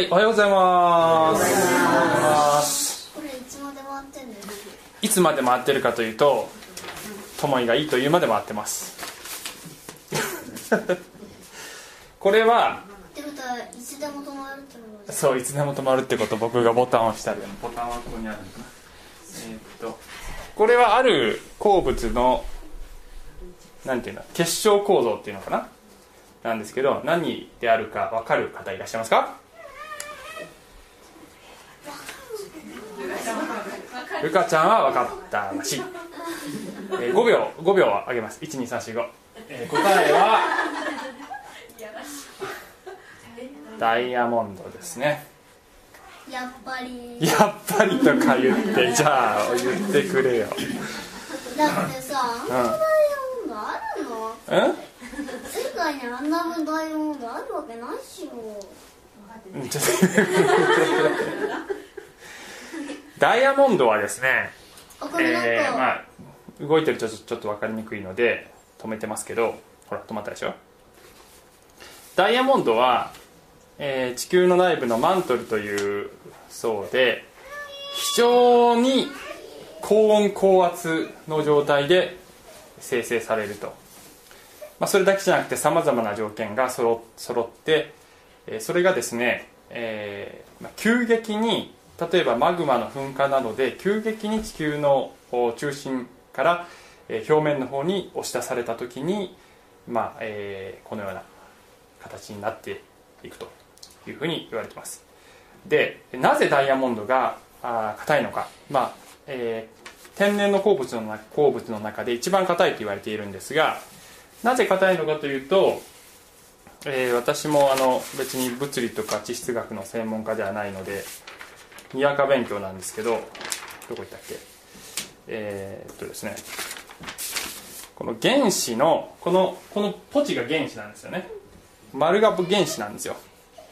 はい、おはようございます。これいつまで回ってんのいつまで回ってるかというと、ともいがいいというまで回ってます。これは、ってことはいつでも止まるってことそう、いつでも止まるってこと、僕がボタンを押したら、ボタンはここにあるのかな。えーっと、これはある鉱物の、なんていうの、結晶構造っていうのかな？なんですけど、何であるか分かる方いらっしゃいますか？ルカちゃんは分かったらしい、えー、5秒5秒あげます。12345、えー答えは？ダイヤモンドですね。やっぱり。やっぱりとか言って じゃあ言ってくれよ。だってさあんなダイヤモンドあるの？うん世界にあんな分ダイヤモンドあるわけないっしょ。うんちょっとダイヤモンドはですねえーまあ動いてるとちょちょっと分かりにくいので止めてますけどほら止まったでしょ？ダイヤモンドは、えー地球の内部のマントルという層で非常に高温高圧の状態で生成されると、まあ、それだけじゃなくてさまざまな条件がそろ揃って、えーそれがですね、えーまあ急激に例えばマグマの噴火などで急激に地球の中心から、表面の方に押し出された時に、まあえーこのような形になっていくというふうに言われています。でなぜダイヤモンドが硬いのか、まあえー天然の鉱物の鉱物の中で一番硬いと言われているんですがなぜ硬いのかというと、えー私もあの別に物理とか地質学の専門家ではないのでにわか勉強なんですけどどこ行ったっけ？えーっとですね。この原子のこのこのポチが原子なんですよね。丸が原子なんですよ。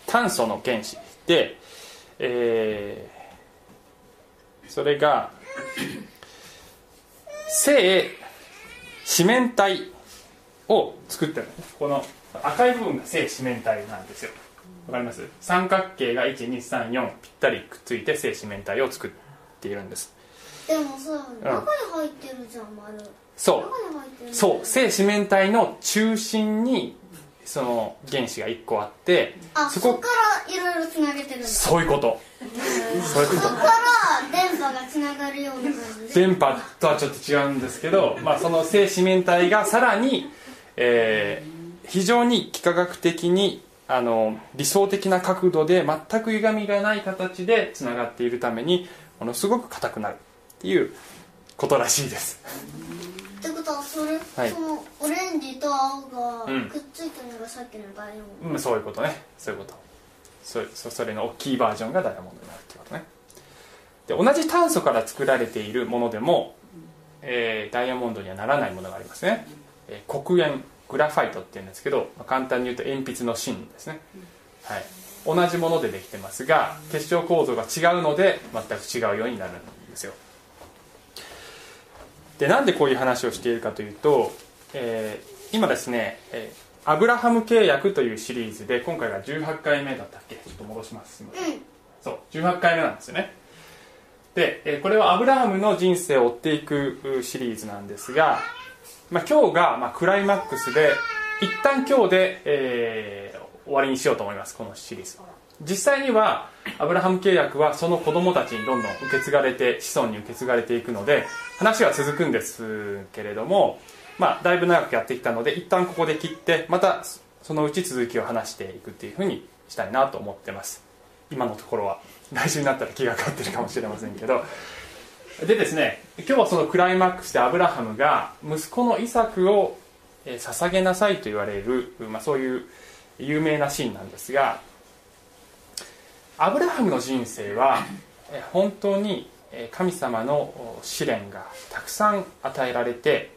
炭素の原子で、えーそれが正四面体を作ってるんですこの赤い部分が正四面体なんですよ。わかります？三角形が1234ぴったりくっついて正四面体を作っているんです。でもさ中に入ってるじゃん丸。そう。そう。正四面体の中心にその原子が1個あってそこあそこからいろいろつなげてるんだ。そそういうこと。そういうこと。こから電波がつながるような感じで。電波とはちょっと違うんですけど、まあ、その正四面体がさらに、えー非常に幾何学的にあの理想的な角度で全く歪みがない形でつながっているためにものすごく硬くなるっていうことらしいです。ってことはそれ、はい。そのオレンジと青がうんくっついてるのがさっきのダイヤモン。ド、うん、そういうことね。そういうこと。そそそれの大きいバージョンがダイヤモンドになるっていうことね。で同じ炭素から作られているものでも、えーダイヤモンドにはならないものがありますね、えー黒鉛グラファイトっていうんですけど、まあ簡単に言うと鉛筆の芯ですね、はい、同じものでできてますが結晶構造が違うので全く違うようになるんですよ。でなんでこういう話をしているかというと、えー今ですね、えーアブラハム契約というシリーズで今回が18回目だったっけ？ちょっと戻します。すいません。うん。そう18回目なんですよね。で、えーこれはアブラハムの人生を追っていくうシリーズなんですが、まあ、今日がまあクライマックスで一旦今日で、えー終わりにしようと思いますこのシリーズ。実際にはアブラハム契約はその子供たちにどんどん受け継がれて子孫に受け継がれていくので話は続くんですけれどもまあだいぶ長くやってきたので一旦ここで切ってまたそのうち続きを話していくっていうふうにしたいなと思ってます。今のところは来週になったら気が変わってるかもしれませんけど。でですね今日はそのクライマックスでアブラハムが息子のイサクをえ捧げなさいと言われる、まあ、そういう有名なシーンなんですがアブラハムの人生は本当に神様の試練がたくさん与えられて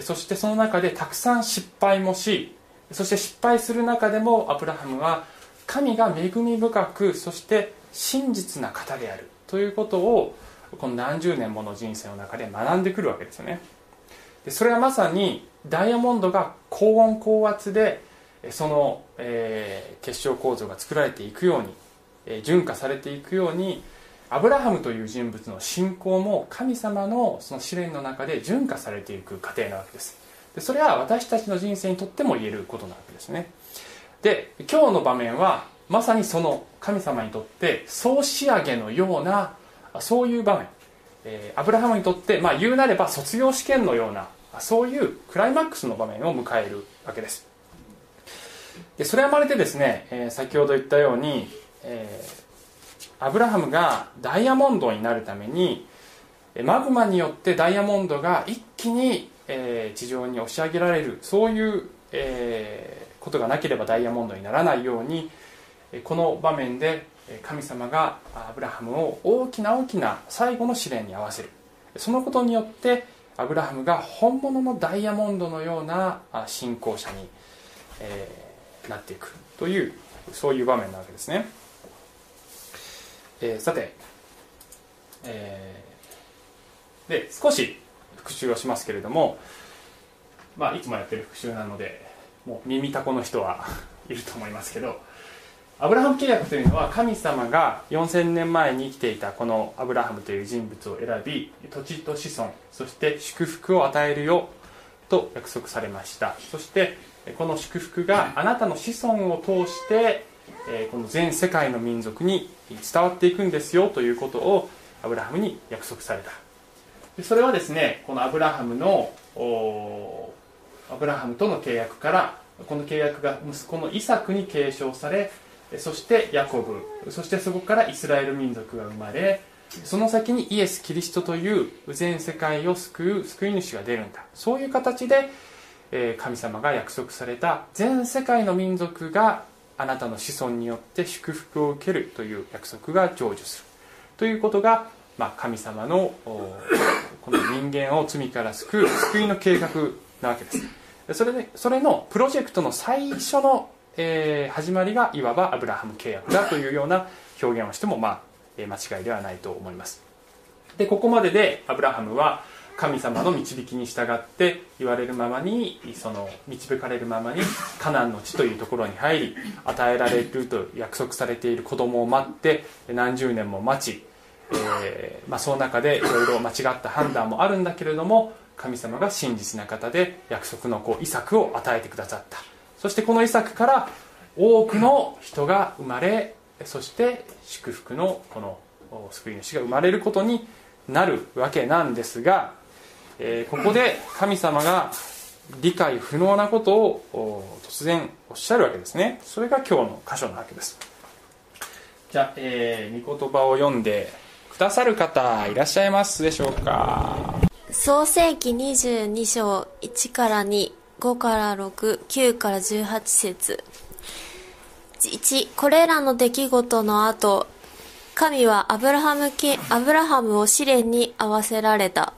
そしてその中でたくさん失敗もしそして失敗する中でもアブラハムは神が恵み深くそして真実な方であるということをこの何十年もの人生の中で学んでくるわけですよね。でそれはまさにダイヤモンドが高温高圧でその、えー結晶構造が作られていくようにえー純化されていくようにアブラハムという人物の信仰も神様のその試練の中で純化されていく過程なわけです。でそれは私たちの人生にとっても言えることなわけですね。で今日の場面はまさにその神様にとって総仕上げのようなそういう場面、えーアブラハムにとって、まあ、言うなれば卒業試験のようなそういうクライマックスの場面を迎えるわけです。でそれはまるでですね、えー先ほど言ったように、えーアブラハムがダイヤモンドになるためにマグマによってダイヤモンドが一気に、えー地上に押し上げられるそういう、えーことがなければダイヤモンドにならないようにこの場面で神様がアブラハムを大きな大きな最後の試練に合わせる。そのことによってアブラハムが本物のダイヤモンドのような信仰者に、えなっていく。というそういう場面なわけですね、えーさて、えーで少し復習をしますけれども、まあ、いつもやってる復習なのでもう耳たこの人はいると思いますけどアブラハム契約というのは神様が4000年前に生きていたこのアブラハムという人物を選び土地と子孫そして祝福を与えるよと約束されました。そしてこの祝福があなたの子孫を通してこの全世界の民族に伝わっていくんですよということをアブラハムに約束された。それはですねこのアブラハムのアブラハムとの契約からこの契約が息子のイサクに継承されそしてヤコブ。そしてそこからイスラエル民族が生まれその先にイエス・キリストという全世界を救う救い主が出るんだ。そういう形で、え神様が約束された全世界の民族があなたの子孫によって祝福を受けるという約束が成就する。ということが、まあ、神様のこの人間を罪から救う救いの計画なわけです。それでそれのプロジェクトの最初の、えー始まりがいわばアブラハム契約だというような表現をしても、まあえー間違いではないと思います。でここまででアブラハムは神様の導きに従って言われるままにその導かれるままにカナンの地というところに入り与えられると約束されている子供を待って何十年も待ち、えーまあ、その中でいろいろ間違った判断もあるんだけれども神様が真実な方で約束の子イサクを与えてくださった。そしてこのイサクから多くの人が生まれそして祝福のこの救い主が生まれることになるわけなんですが、えーここで神様が理解不能なことを突然おっしゃるわけですね。それが今日の箇所なわけです。じゃあ、えー、御言葉を読んでくださる方いらっしゃいますでしょうか。創世記22章1から2 5から69から18節。1これらの出来事の後神はアブラハムアブラハムを試練に合わせられた。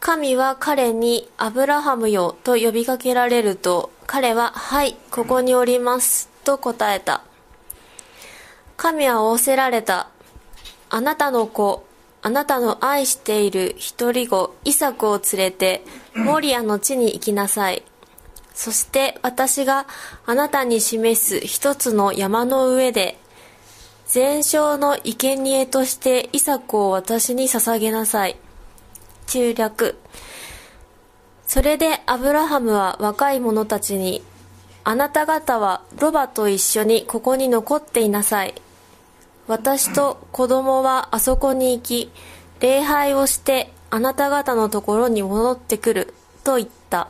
神は彼にアブラハムよと呼びかけられると彼ははいここにおりますと答えた。神は仰せられた。あなたの子、あなたの愛している一人子、イサクを連れて、モリアの地に行きなさい。そして私があなたに示す一つの山の上で、全焼の生贄としてイサクを私に捧げなさい。中略。それでアブラハムは若い者たちに、あなた方はロバと一緒にここに残っていなさい。私と子供はあそこに行き礼拝をしてあなた方のところに戻ってくると言った。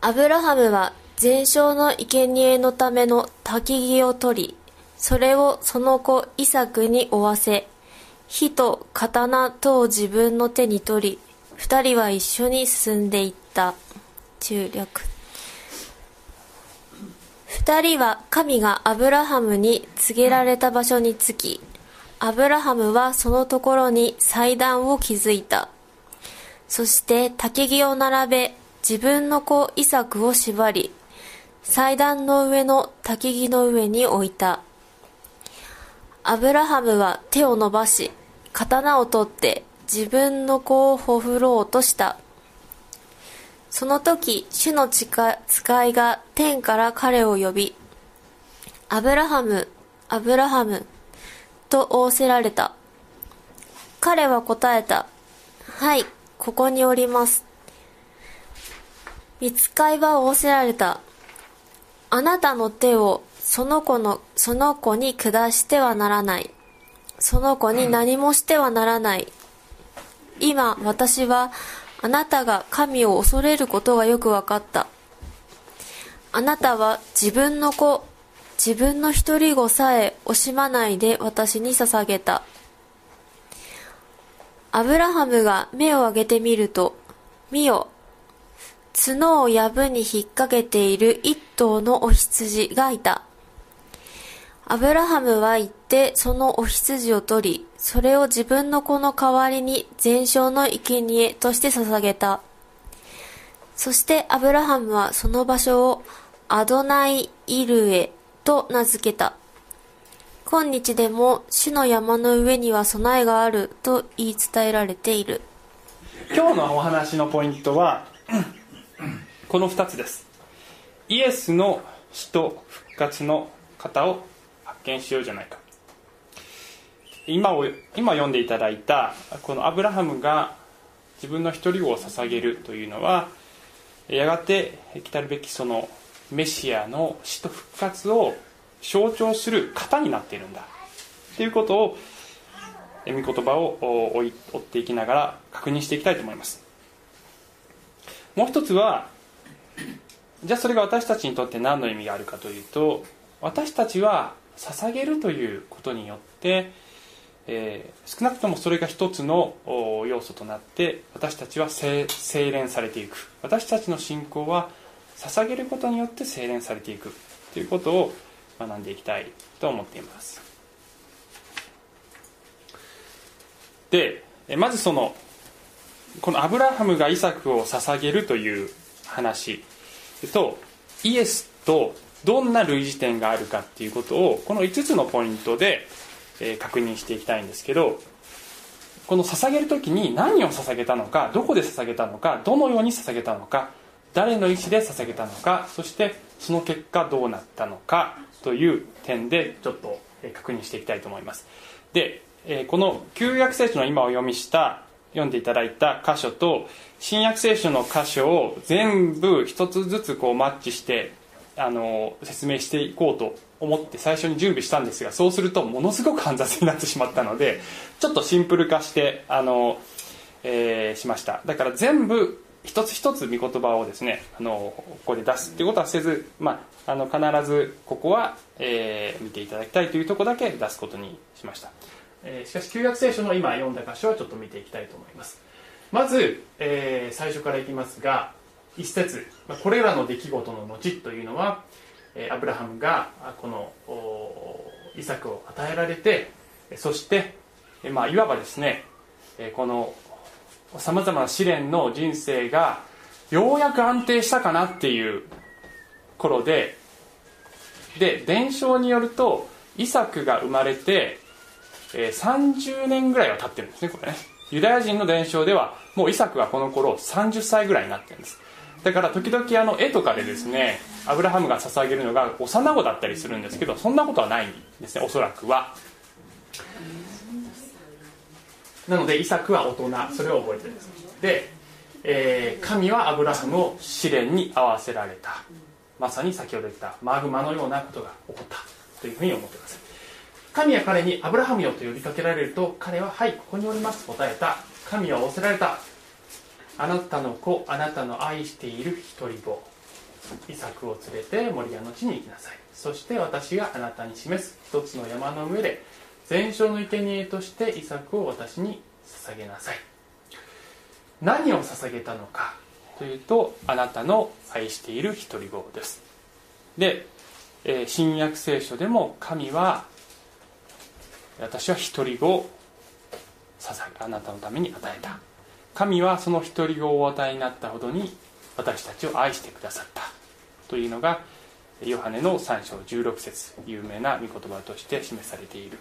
アブラハムは全焼の生贄のための焚き木を取りそれをその子イサクに負わせ火と刀とを自分の手に取り二人は一緒に進んでいった。中略。二人は神がアブラハムに告げられた場所に着きアブラハムはそのところに祭壇を築いた。そして竹木を並べ自分の子イサクを縛り祭壇の上の竹木の上に置いた。アブラハムは手を伸ばし刀を取って自分の子をほふろうとした。その時主の使いが天から彼を呼びアブラハムアブラハムと仰せられた。彼は答えた。はいここにおります。見つかいは仰せられた。あなたの手をその子のその子に下してはならない。その子に何もしてはならない。今私はあなたが神を恐れることがよく分かった。あなたは自分の子自分の一人子さえ惜しまないで私に捧げた。アブラハムが目を上げてみると見よ角を藪に引っ掛けている一頭のお羊がいた。アブラハムは行ってそのお羊を取りそれを自分の子の代わりに全焼の生贄として捧げた。そしてアブラハムはその場所をアドナイ・イルエと名付けた。今日でも主の山の上には備えがあると言い伝えられている。今日のお話のポイントはこの2つです。イエスの死と復活の方を発見しようじゃないか。今を今読んでいただいたこのアブラハムが自分の一人を捧げるというのはやがて来たるべきそのメシアの死と復活を象徴する型になっているんだ。ということを御言葉を追っていきながら確認していきたいと思います。もう一つはじゃあそれが私たちにとって何の意味があるかというと私たちは捧げるということによってえー、少なくともそれが一つの要素となって私たちは精錬されていく。私たちの信仰は捧げることによって精錬されていくということを学んでいきたいと思っています。でまずそのこのアブラハムがイサクを捧げるという話とイエスとどんな類似点があるかっていうことをこの5つのポイントで確認していきたいんですけどこの捧げる時に何を捧げたのかどこで捧げたのかどのように捧げたのか誰の意思で捧げたのかそしてその結果どうなったのかという点でちょっと確認していきたいと思います。でこの旧約聖書の今お読みした読んでいただいた箇所と新約聖書の箇所を全部一つずつこうマッチしてあの説明していこうと思って最初に準備したんですがそうするとものすごく煩雑になってしまったのでちょっとシンプル化してあの、えー、しました。だから全部一つ一つ御言葉をですねあのここで出すっていうことはせず、まあ、あの必ずここは、えー、見ていただきたいというとこだけ出すことにしました、えー、しかし旧約聖書の今読んだ箇所はちょっと見ていきたいと思います。まず、えー、最初からいきますが一節。これらの出来事の後というのはアブラハムがこのイサクを与えられてそして、まあ、いわばですねこのさまざまな試練の人生がようやく安定したかなっていう頃でで伝承によるとイサクが生まれてえ30年ぐらいは経ってるんですねこれね。ユダヤ人の伝承ではもうイサクはこの頃30歳ぐらいになってるんです。だから時々あの絵とかでですねアブラハムが捧げるのが幼子だったりするんですけどそんなことはないんですねおそらくは。なのでイサクは大人。それを覚えてるんです。で、えー、神はアブラハムを試練に合わせられた。まさに先ほど言ったマグマのようなことが起こったというふうに思ってください神は彼にアブラハムよと呼びかけられると彼は「はいここにおります」答えた。神は仰せられた。あなたの子あなたの愛している一人子イサクを連れて森屋の地に行きなさい。そして私があなたに示す一つの山の上で全焼の生贄としてイサクを私に捧げなさい。何を捧げたのかというとあなたの愛している一人子です。で、えー、新約聖書でも神は私は一人子をあなたのために与えた。神はその一人子をお与えになったほどに私たちを愛してくださった。というのがヨハネの3章16節有名な御言葉として示されている。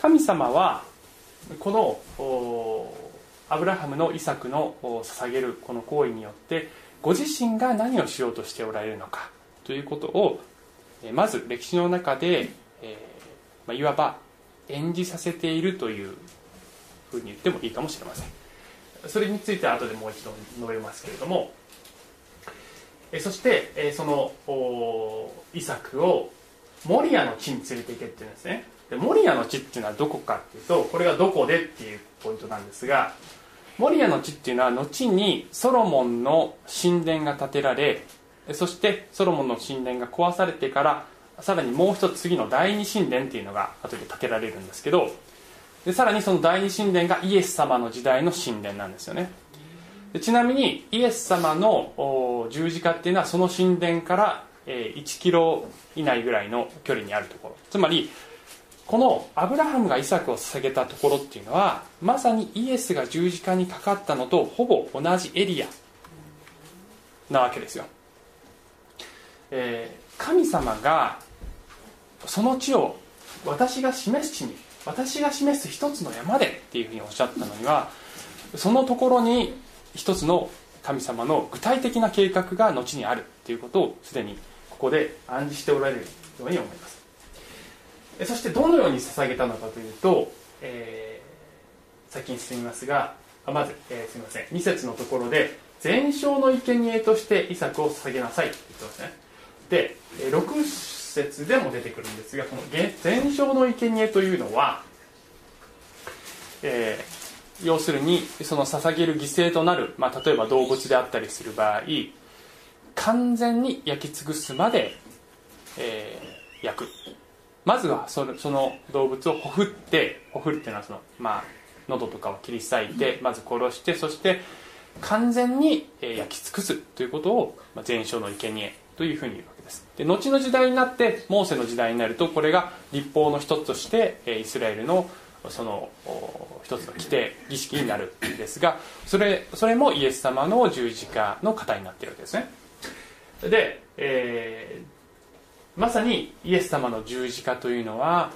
神様はこのアブラハムのイサクの捧げるこの行為によってご自身が何をしようとしておられるのかということをまず歴史の中でま、いわば演じさせているというふうに言ってもいいかもしれません。それについては後でもう一度述べますけれどもそしてそのイサクをモリアの地に連れて行けっていうんですね。でモリアの地っていうのはどこかっていうとこれがどこでっていうポイントなんですがモリアの地っていうのは後にソロモンの神殿が建てられそしてソロモンの神殿が壊されてからさらにもう一つ次の第二神殿っていうのが後で建てられるんですけどでさらにその第二神殿がイエス様の時代の神殿なんですよね。でちなみにイエス様の十字架っていうのはその神殿から、1キロ以内ぐらいの距離にあるところ。つまりこのアブラハムがイサクを捧げたところっていうのはまさにイエスが十字架にかかったのとほぼ同じエリアなわけですよ、えー、神様がその地を私が示す地に私が示す一つの山でっていうふうにおっしゃったのにはそのところに一つの神様の具体的な計画が後にあるっていうことをすでにここで暗示しておられるように思います。そしてどのように捧げたのかというと、えー、先に進みますがまず、えー、すみません。2節のところで全焼の生贄としてイサクを捧げなさいって言ってますね。で6節でも出てくるんですがこの全焼の生贄というのは、えー、要するにその捧げる犠牲となる、まあ、例えば動物であったりする場合完全に焼き尽くすまで、えー、焼く。まずはそのその動物をほふってほふるっていうのはそのまあ喉とかを切り裂いてまず殺してそして完全に焼き尽くすということを全焼の生贄というふうに言うわけです。で後の時代になってモーセの時代になるとこれが立法の一つとしてイスラエルのその一つの規定儀式になるんですがそれそれもイエス様の十字架の型になっているわけですね。で、えー、まさにイエス様の十字架というのは、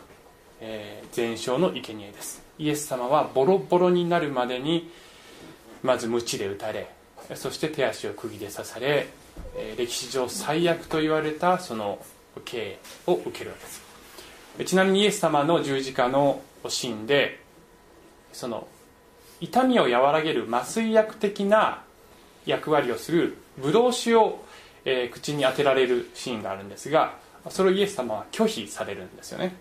えー、全焼の生贄です。イエス様はボロボロになるまでにまず鞭で打たれそして手足を釘で刺されえ歴史上最悪と言われたその刑を受けるわけです。ちなみにイエス様の十字架のシーンでその痛みを和らげる麻酔薬的な役割をするブドウ酒を、えー、口に当てられるシーンがあるんですがそれをイエス様は拒否されるんですよね。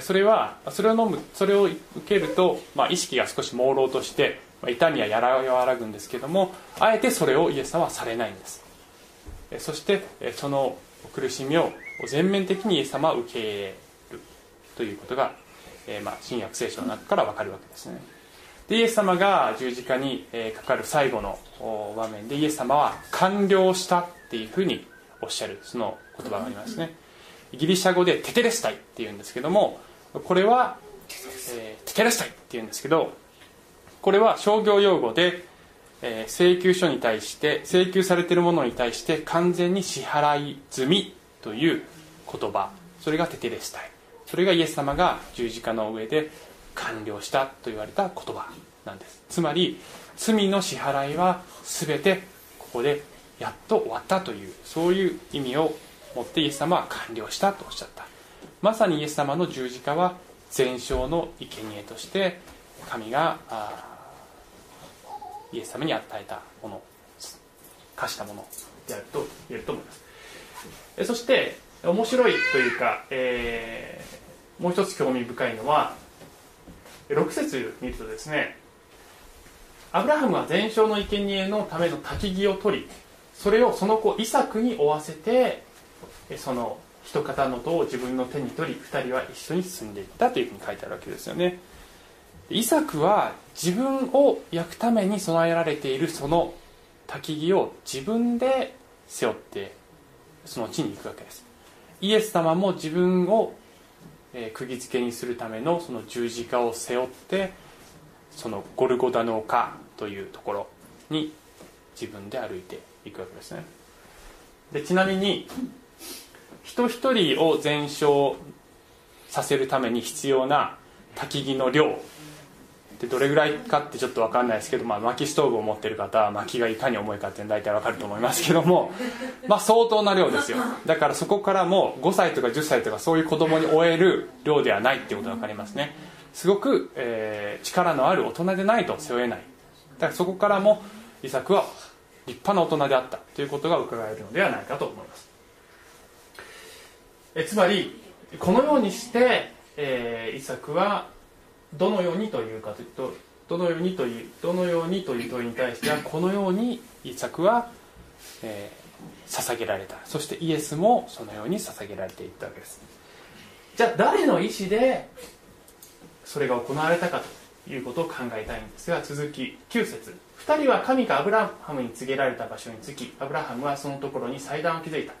それはそれを飲むそれを受けると、まあ、意識が少し朦朧として痛みは和らぐんですけどもあえてそれをイエス様はされないんです。そしてその苦しみを全面的にイエス様は受け入れるということが、えー、まあ、新約聖書の中から分かるわけですね。でイエス様が十字架にかかる最後の場面でイエス様は完了したっていうふうにおっしゃるその言葉がありますね。ギリシャ語でテテレスタイっていうんですけどもこれは、えー、テテレスタイっていうんですけどこれは商業用語でえー、請求書に対して請求されているものに対して完全に支払い済みという言葉。それがテテレスタイ。それがイエス様が十字架の上で完了したと言われた言葉なんです。つまり罪の支払いは全てここでやっと終わったというそういう意味を持ってイエス様は完了したとおっしゃった。まさにイエス様の十字架は全焼の生贄として神がイエス様に与えたもの課したものであると言えると思います。そして面白いというか、えー、もう一つ興味深いのは6節見るとですねアブラハムは全焼の生贄のための焚き木を取りそれをその子イサクに負わせてその一方の塔を自分の手に取り2人は一緒に進んでいったというふうに書いてあるわけですよね。イサクは自分を焼くために備えられているその焚き木を自分で背負ってその地に行くわけです。イエス様も自分を、えー、釘付けにするためのその十字架を背負ってそのゴルゴダの丘というところに自分で歩いていくわけですね。でちなみに人一人を全焼させるために必要な焚き木の量でどれぐらいかってちょっと分かんないですけど、まあ、薪ストーブを持ってる方は薪がいかに重いかって大体分かると思いますけども、まあ、相当な量ですよ。だからそこからも5歳とか10歳とかそういう子供に終える量ではないっていうことが分かりますね。すごく、えー、力のある大人でないと背負えない。だからそこからもイサクは立派な大人であったということが伺えるのではないかと思います。えつまりこのようにして、えー、イサクはどのようにというかというとどのようにというどのようにという問いに対してはこのようにイサクは、えー、捧げられた。そしてイエスもそのように捧げられていったわけです。じゃあ誰の意思でそれが行われたかということを考えたいんですが続き9節。2人は神がアブラハムに告げられた場所に着きアブラハムはそのところに祭壇を築いた。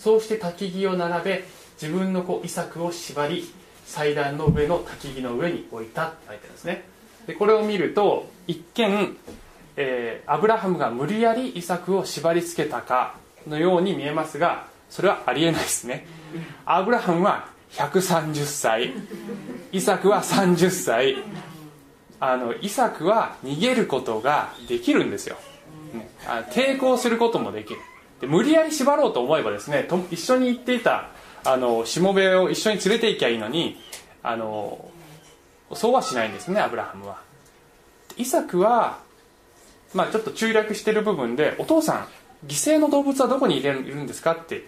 そうして焚き木を並べ自分の子イサクを縛り祭壇の上の焚き木の上に置いたって書いてあるんですね。でこれを見ると一見、えー、アブラハムが無理やりイサクを縛り付けたかのように見えますがそれはありえないですね。アブラハムは130歳。イサクは30歳。あのイサクは逃げることができるんですよ、ね、あ抵抗することもできる。で無理やり縛ろうと思えばですねと一緒に行っていたあのしもべを一緒に連れて行きゃいいのにあのそうはしないんですねアブラハムは。イサクは、まあ、ちょっと中略してる部分でお父さん犠牲の動物はどこにいるんですか？って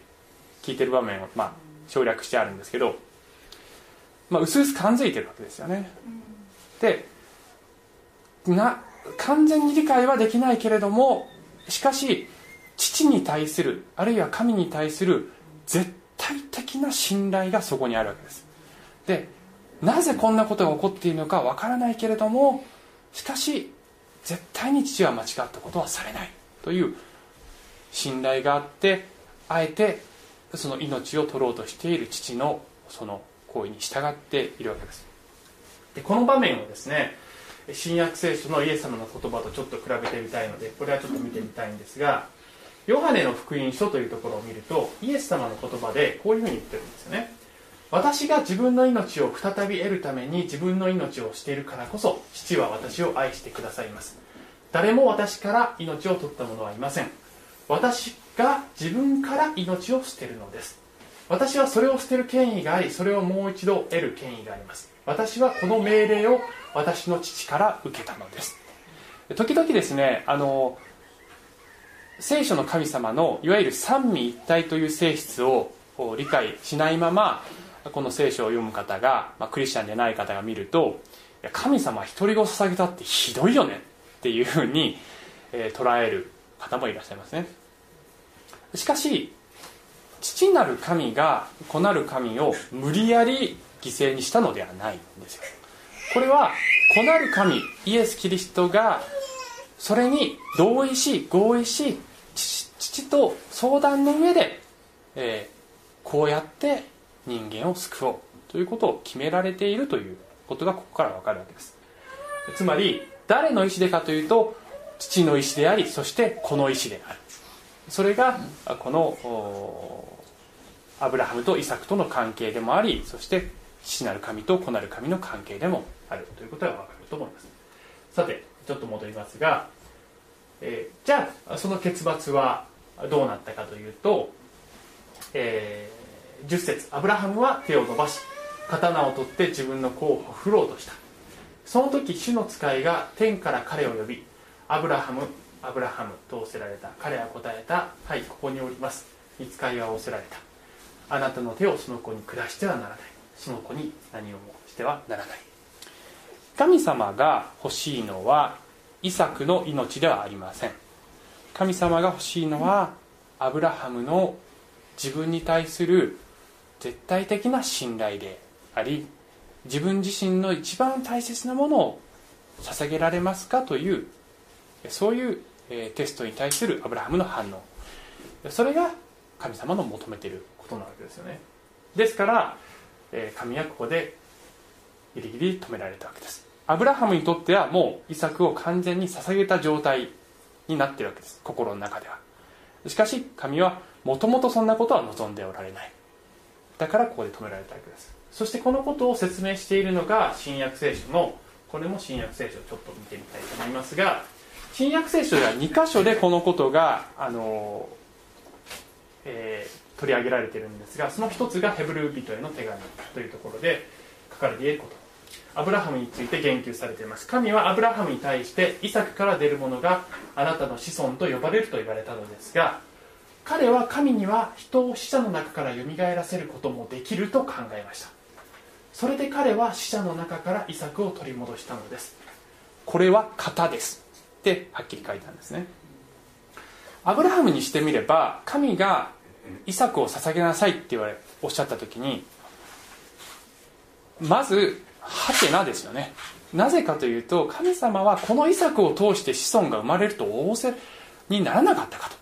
聞いてる場面を、まあ、省略してあるんですけど、まあ、薄々感づいてるわけですよね。でな完全に理解はできないけれどもしかし父に対するあるいは神に対する絶対対的な信頼がそこにあるわけです。でなぜこんなことが起こっているのかわからないけれどもしかし絶対に父は間違ったことはされないという信頼があってあえてその命を取ろうとしている父のその行為に従っているわけです。でこの場面をですね新約聖書のイエス様の言葉とちょっと比べてみたいのでこれはちょっと見てみたいんですがヨハネの福音書というところを見るとイエス様の言葉でこういうふうに言ってるんですよね。私が自分の命を再び得るために自分の命をしているからこそ父は私を愛してくださいます。誰も私から命を取った者はいません。私が自分から命を捨てるのです。私はそれを捨てる権威がありそれをもう一度得る権威があります。私はこの命令を私の父から受けたのです。時々ですねあの聖書の神様のいわゆる三位一体という性質を理解しないままこの聖書を読む方が、まあ、クリスチャンでない方が見ると神様一人子を捧げたってひどいよねっていうふうに、えー、捉える方もいらっしゃいますね。しかし父なる神が子なる神を無理やり犠牲にしたのではないんですよ。これは子なる神イエス・キリストがそれに同意し合意し父と相談の上で、えー、こうやって人間を救おうということを決められているということがここから分かるわけです。つまり誰の意思でかというと父の意思でありそして子の意思である。それがこのアブラハムとイサクとの関係でもありそして父なる神と子なる神の関係でもあるということが分かると思います。さてちょっと戻りますが、えー、じゃあその結末はどうなったかというと、えー、10節アブラハムは手を伸ばし刀を取って自分の子を振ろうとした。その時主の使いが天から彼を呼びアブラハムアブラハムと仰せられた。彼は答えたはいここにおります。見つかりは仰せられた。あなたの手をその子に下してはならない。その子に何をもしてはならない。神様が欲しいのはイサクの命ではありません。神様が欲しいのはアブラハムの自分に対する絶対的な信頼であり自分自身の一番大切なものを捧げられますかというそういうテストに対するアブラハムの反応。それが神様の求めていることなわけですよね。ですから神はここでギリギリ止められたわけです。アブラハムにとってはもうイサクを完全に捧げた状態になってるわけです。心の中では。しかし神はもともとそんなことは望んでおられない。だからここで止められたわけです。そしてこのことを説明しているのが新約聖書のこれも新約聖書をちょっと見てみたいと思いますが新約聖書では2箇所でこのことがあの、えー、取り上げられてるんですがその一つがヘブル人への手紙というところで書かれていること。アブラハムについて言及されています。神はアブラハムに対してイサクから出るものがあなたの子孫と呼ばれると言われたのですが彼は神には人を死者の中からよみがえらせることもできると考えました。それで彼は死者の中からイサクを取り戻したのです。これは型です。ってはっきり書いたんですね。アブラハムにしてみれば神がイサクを捧げなさいって言われおっしゃった時にまずハテナですよね。なぜかというと神様はこのイサクを通して子孫が生まれると仰せにならなかったかと。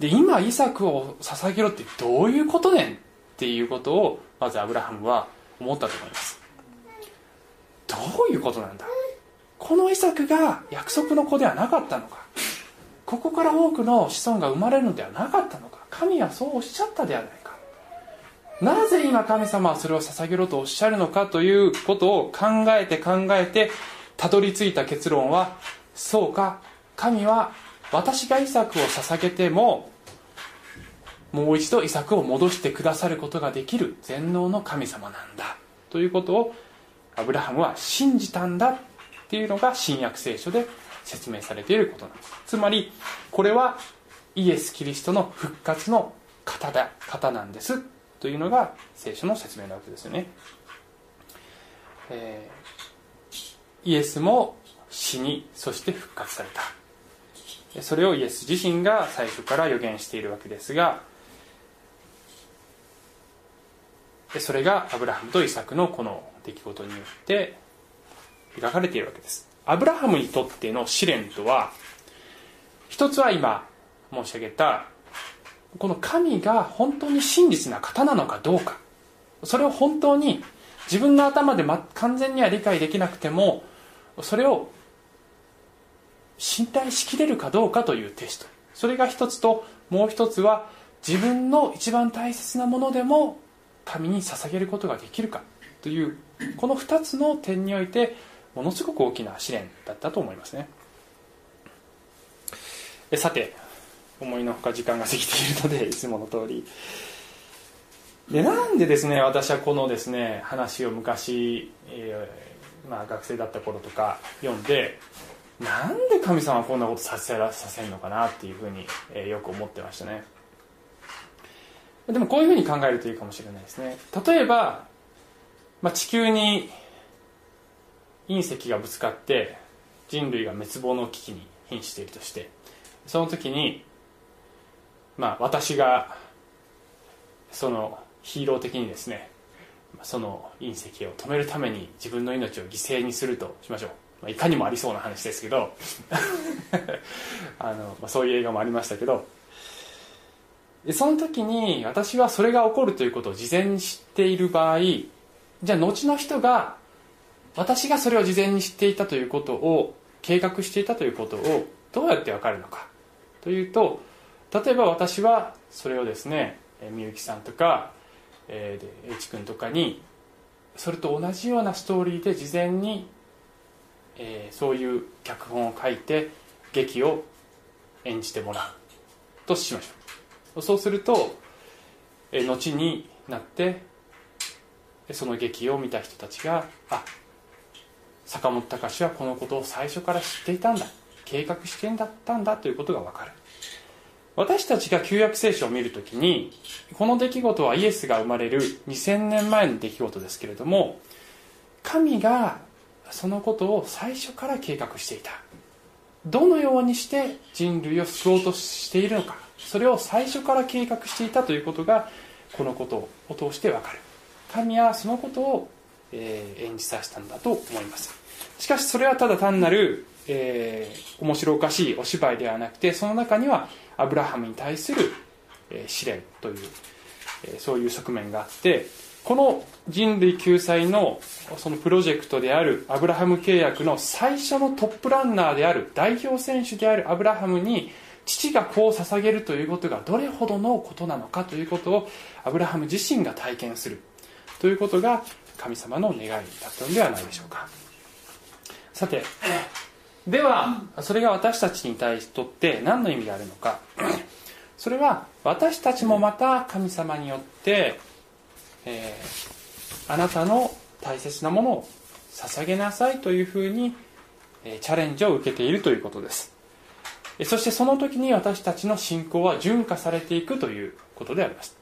で今イサクを捧げろってどういうことねんっていうことをまずアブラハムは思ったと思います。どういうことなんだ？このイサクが約束の子ではなかったのか。ここから多くの子孫が生まれるのではなかったのか。神はそうおっしゃったではない。なぜ今神様はそれを捧げろとおっしゃるのかということを考えて考えてたどり着いた結論はそうか。神は私がイサクを捧げてももう一度イサクを戻してくださることができる全能の神様なんだということをアブラハムは信じたんだっていうのが新約聖書で説明されていることなんです。つまりこれはイエス・キリストの復活の方だ方なんです。というのが聖書の説明なわけですよね、えー、イエスも死にそして復活された。それをイエス自身が最初から予言しているわけですがそれがアブラハムとイサクのこの出来事によって描かれているわけです。アブラハムにとっての試練とは一つは今申し上げたこの神が本当に真実な方なのかどうか。それを本当に自分の頭で、完全には理解できなくてもそれを信頼しきれるかどうかというテスト。それが一つともう一つは自分の一番大切なものでも神に捧げることができるか。というこの2つの点においてものすごく大きな試練だったと思いますね。さて思いのほか時間が過ぎているので いつもの通り。でなんでですね私はこのですね話を昔、えー、まあ、学生だった頃とか読んでなんで神様はこんなことさせらさせるのかなっていうふうに、えー、よく思ってましたね。でもこういうふうに考えるといいかもしれないですね。例えば、まあ、地球に隕石がぶつかって人類が滅亡の危機に瀕しているとしてその時にまあ私がそのヒーロー的にですねその隕石を止めるために自分の命を犠牲にするとしましょう、まあ、いかにもありそうな話ですけど。あの、まあ、そういう映画もありましたけど。でその時に私はそれが起こるということを事前に知っている場合じゃあ後の人が私がそれを事前に知っていたということを計画していたということをどうやって分かるのかというと例えば私はそれをですねみゆきさんとか、えー、で H 君とかにそれと同じようなストーリーで事前に、えー、そういう脚本を書いて劇を演じてもらうとしましょう。そうすると、えー、後になってその劇を見た人たちがあ坂本隆はこのことを最初から知っていたんだ。計画してんだったんだということが分かる。私たちが旧約聖書を見るときにこの出来事はイエスが生まれる2000年前の出来事ですけれども神がそのことを最初から計画していた。どのようにして人類を救おうとしているのかそれを最初から計画していたということがこのことを通してわかる。神はそのことを、えー、演じさせたんだと思います。しかしそれはただ単なる、えー、面白おかしいお芝居ではなくてその中にはアブラハムに対する試練というそういう側面があってこの人類救済のそのプロジェクトであるアブラハム契約の最初のトップランナーである代表選手であるアブラハムに父が子を捧げるということがどれほどのことなのかということをアブラハム自身が体験するということが神様の願いだったのではないでしょうか。さてではそれが私たちに対しとって何の意味があるのか。それは私たちもまた神様によって、えーあなたの大切なものを捧げなさいというふうに、えチャレンジを受けているということです。そしてその時に私たちの信仰は純化されていくということであります。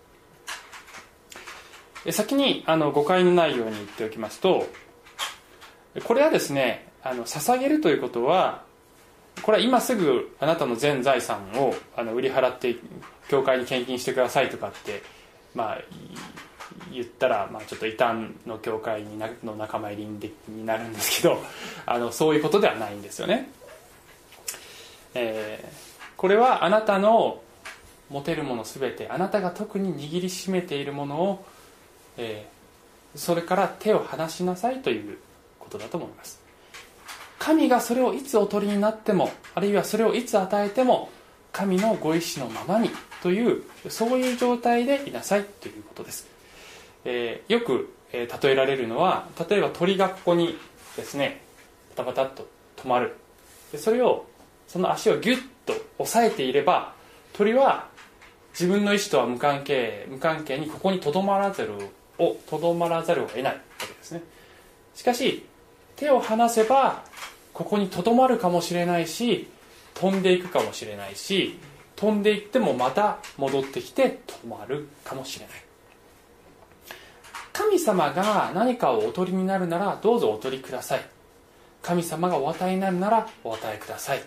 先にあの誤解のないように言っておきますとこれはですねあの捧げるということはこれは今すぐあなたの全財産をあの売り払って教会に献金してくださいとかって、まあ、言ったら、まあ、ちょっと異端の教会になの仲間入りにでになるんですけど あのそういうことではないんですよね、えーこれはあなたの持てるもの全てあなたが特に握りしめているものを、えーそれから手を離しなさいということだと思います。神がそれをいつお取りになってもあるいはそれをいつ与えても神のご意志のままにというそういう状態でいなさいということです、えーよく、えー例えられるのは例えば鳥がここにですねパタパタっと止まる。でそれをその足をギュッと押さえていれば鳥は自分の意思とは無関係無関係にここにとどまらざるをとどまらざるを得ないわけですね。しかし手を離せばここにとどまるかもしれないし飛んでいくかもしれないし飛んでいってもまた戻ってきて止まるかもしれない。神様が何かをお取りになるならどうぞお取りください。神様がお与えになるならお与えください。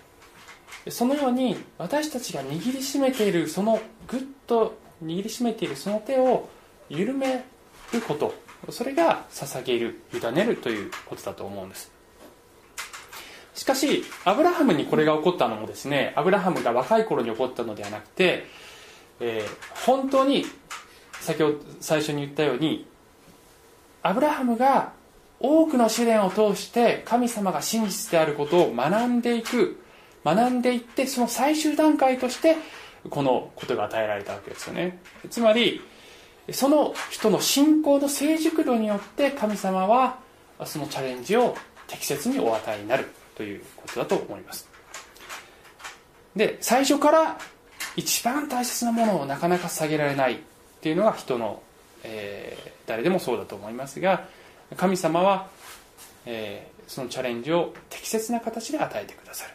そのように私たちが握りしめているそのぐっと握りしめているその手を緩めること。それが捧げる委ねるということだと思うんです。しかしアブラハムにこれが起こったのもですねアブラハムが若い頃に起こったのではなくて、えー本当に先ほど最初に言ったようにアブラハムが多くの試練を通して神様が真実であることを学んでいく学んでいってその最終段階としてこのことが与えられたわけですよね。つまりその人の信仰の成熟度によって神様はそのチャレンジを適切にお与えになる。ということだと思います。で最初から一番大切なものをなかなか下げられないっていうのが人の、えー誰でもそうだと思いますが神様は、えーそのチャレンジを適切な形で与えてくださ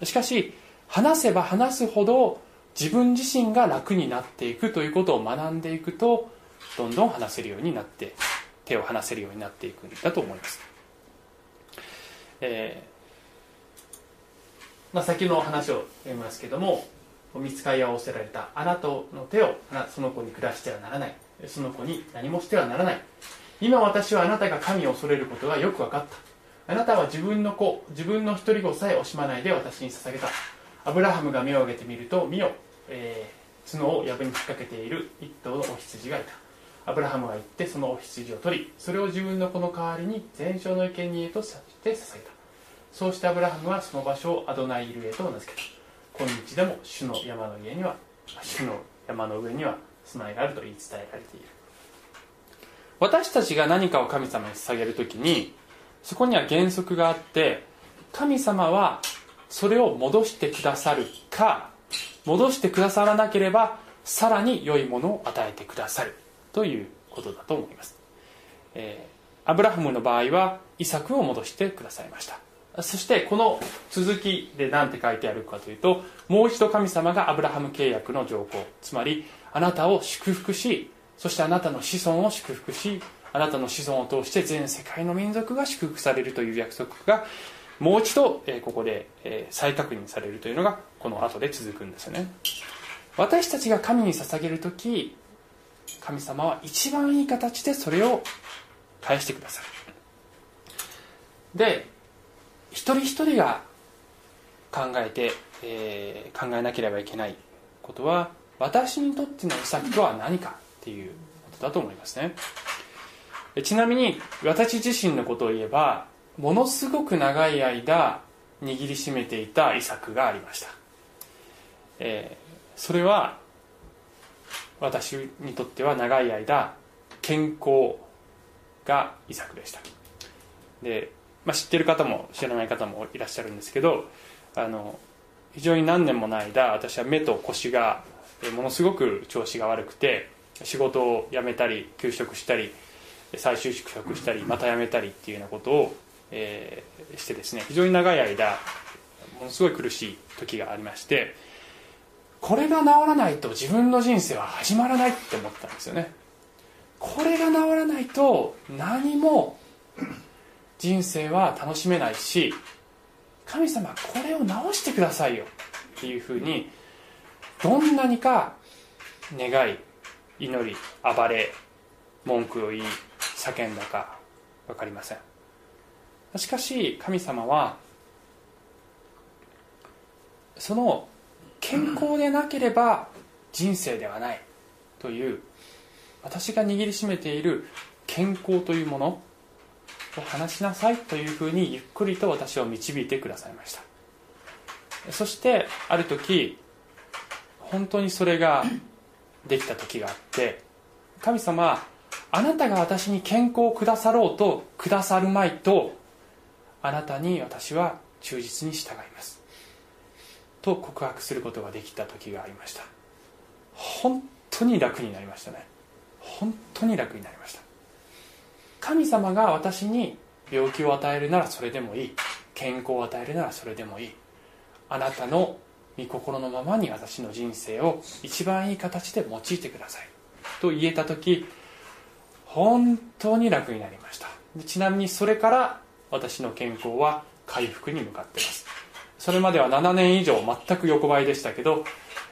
る。しかし話せば話すほど自分自身が楽になっていくということを学んでいくとどんどん話せるようになって手を離せるようになっていくんだと思います、えまあ、先の話を読みますけども見つかり合わせられたあなたの手をその子に下してはならない。その子に何もしてはならない。今私はあなたが神を恐れることがよく分かった。あなたは自分の子自分の一人子さえ惜しまないで私に捧げた。アブラハムが目を上げてみると見よ、えー角を藪に引っ掛けている一頭のお羊がいた。アブラハムが行ってそのお羊を取りそれを自分の子の代わりに全焼の生贄として捧げた。そうしてアブラハムはその場所をアドナイルへと名付けた今日でも主の山の家には主の山の上には住まいがあると言い伝えられている。私たちが何かを神様に捧げるときにそこには原則があって神様はそれを戻してくださるか戻してくださらなければさらに良いものを与えてくださるということだと思います、えーアブラハムの場合はイサクを戻してくださいました。そしてこの続きで何て書いてあるかというともう一度神様がアブラハム契約の条項つまりあなたを祝福しそしてあなたの子孫を祝福しあなたの子孫を通して全世界の民族が祝福されるという約束がもう一度、ここで、再確認されるというのがこの後で続くんですよね。私たちが神に捧げる時神様は一番いい形でそれを返してくださる。で一人一人が考えて、えー考えなければいけないことは私にとっての遺作とは何かっていうことだと思いますね。ちなみに私自身のことを言えばものすごく長い間握りしめていた遺作がありました、えーそれは私にとっては長い間健康が遺作でした。でまあ、知ってる方も知らない方もいらっしゃるんですけどあの非常に何年もの間私は目と腰がものすごく調子が悪くて仕事を辞めたり休職したり再就職したりまた辞めたりっていうようなことを、えー、してですね非常に長い間ものすごい苦しい時がありましてこれが治らないと自分の人生は始まらないって思ったんですよね。これが治らないと何も人生は楽しめないし神様これを直してくださいよ。っていうふうにどんなにか願い祈り暴れ文句を言い叫んだか分かりません。しかし神様はその健康でなければ人生ではないという私が握りしめている健康というものを話しなさいというふうにゆっくりと私を導いてくださいました。そしてある時本当にそれができた時があって神様あなたが私に健康をくださろうとくださるまいとあなたに私は忠実に従います。と告白することができた時がありました。本当に楽になりましたね。本当に楽になりました。神様が私に病気を与えるならそれでもいい。健康を与えるならそれでもいい。あなたの御心のままに私の人生を一番いい形で用いてください。と言えた時本当に楽になりました。ちなみにそれから私の健康は回復に向かってます。それまでは7年以上全く横ばいでしたけど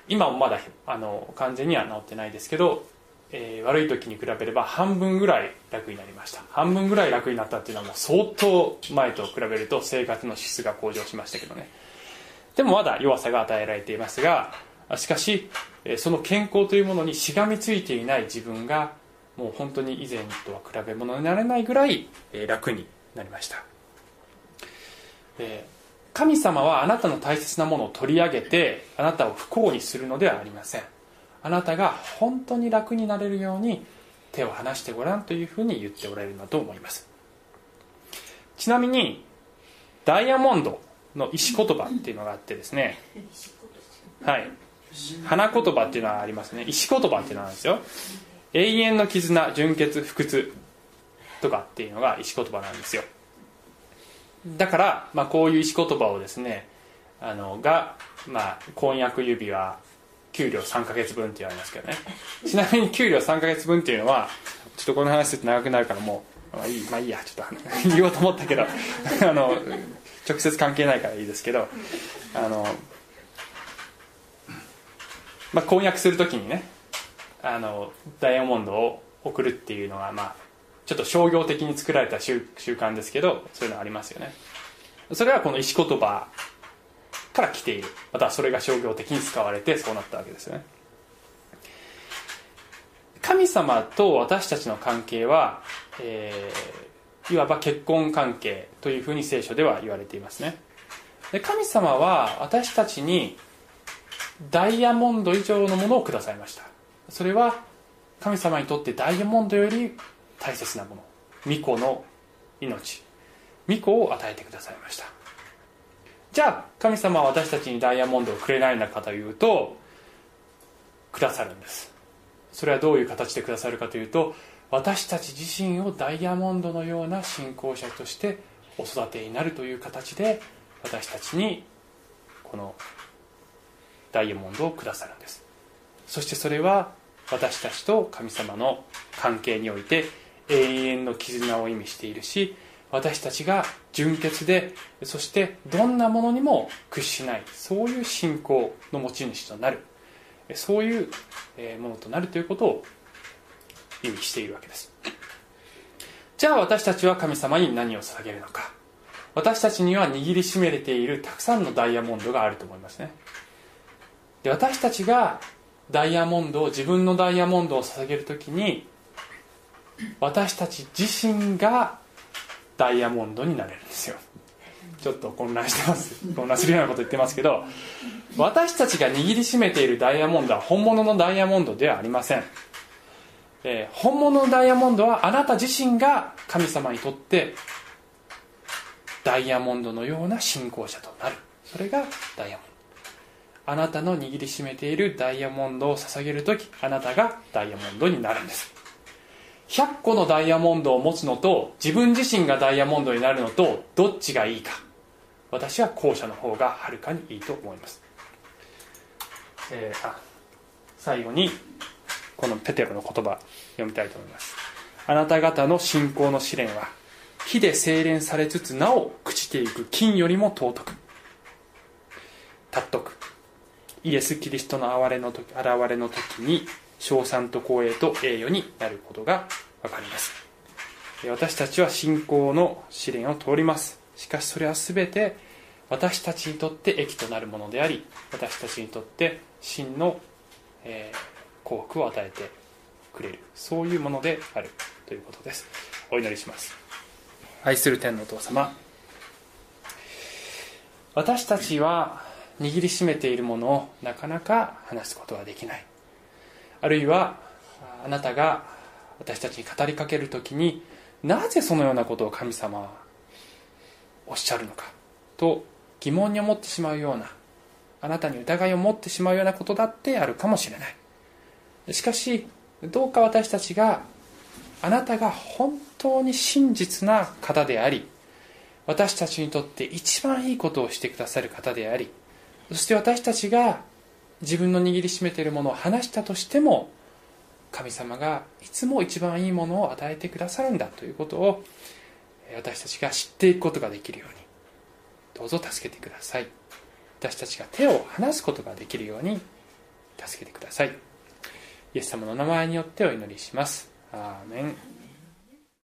今もまだあの完全には治ってないですけど、えー、悪い時に比べれば半分ぐらい楽になりました。半分ぐらい楽になったっていうのはもう相当前と比べると生活の質が向上しましたけどね。でもまだ弱さが与えられていますがしかしその健康というものにしがみついていない自分がもう本当に以前とは比べ物にならないぐらい楽になりました。神様はあなたの大切なものを取り上げてあなたを不幸にするのではありません。あなたが本当に楽になれるように手を離してごらんというふうに言っておられるんだと思います。ちなみにダイヤモンドの石言葉っていうのがあってですね。はい。花言葉っていうのはありますね。石言葉っていうのなんですよ。永遠の絆純潔不屈とかっていうのが石言葉なんですよ。だから、まあ、こういう石言葉をですねあのが、まあ、婚約指輪給料3か月分って言われますけどね。ちなみに給料3か月分っていうのはちょっとこの話すると長くなるからもう、まあ、いいまあいいやちょっと 言おうと思ったけど あの直接関係ないからいいですけどあの、まあ、婚約する時にねあのダイヤモンドを送るっていうのはまあちょっと商業的に作られた習慣ですけどそういうのありますよね。それはこの石言葉から来ている。またそれが商業的に使われてそうなったわけですよね。神様と私たちの関係は、えー、いわば結婚関係というふうに聖書では言われていますね。で神様は私たちにダイヤモンド以上のものをくださいました。それは神様にとってダイヤモンドより大切なもの。巫女の命。巫女を与えてくださいました。じゃあ神様は私たちにダイヤモンドをくれないのかというとくださるんです。それはどういう形でくださるかというと私たち自身をダイヤモンドのような信仰者としてお育てになるという形で私たちにこのダイヤモンドをくださるんです。そしてそれは私たちと神様の関係において永遠の絆を意味しているし私たちが純潔でそしてどんなものにも屈しないそういう信仰の持ち主となるそういうものとなるということを意味しているわけです。じゃあ私たちは神様に何を捧げるのか。私たちには握りしめれているたくさんのダイヤモンドがあると思いますね。で私たちがダイヤモンドを自分のダイヤモンドを捧げる時に私たち自身がダイヤモンドになれるんですよ。ちょっと混乱してます。混乱するようなこと言ってますけど私たちが握りしめているダイヤモンドは本物のダイヤモンドではありません、えー、本物のダイヤモンドはあなた自身が神様にとってダイヤモンドのような信仰者となる。それがダイヤモンド。あなたの握りしめているダイヤモンドを捧げる時あなたがダイヤモンドになるんです。100個のダイヤモンドを持つのと自分自身がダイヤモンドになるのとどっちがいいか。私は後者の方がはるかにいいと思います、えー、あ最後にこのペテロの言葉読みたいと思います。あなた方の信仰の試練は火で精錬されつつなお朽ちていく金よりも尊く。尊く。イエス・キリストの現れの時現れの時に称賛と光栄と栄誉になることが分かります。私たちは信仰の試練を通ります。しかしそれは全て私たちにとって益となるものであり私たちにとって真の、えー、幸福を与えてくれる。そういうものである。ということです。お祈りします。愛する天のお父様。私たちは握りしめているものをなかなか話すことができない。あるいはあなたが私たちに語りかける時になぜそのようなことを神様はおっしゃるのかと疑問に思ってしまうようなあなたに疑いを持ってしまうようなことだってあるかもしれない。しかしどうか私たちがあなたが本当に真実な方であり私たちにとって一番いいことをしてくださる方でありそして私たちが自分の握りしめているものを話したとしても神様がいつも一番いいものを与えてくださるんだということを私たちが知っていくことができるようにどうぞ助けてください。私たちが手を離すことができるように助けてください。イエス様の名前によってお祈りします。アーメン。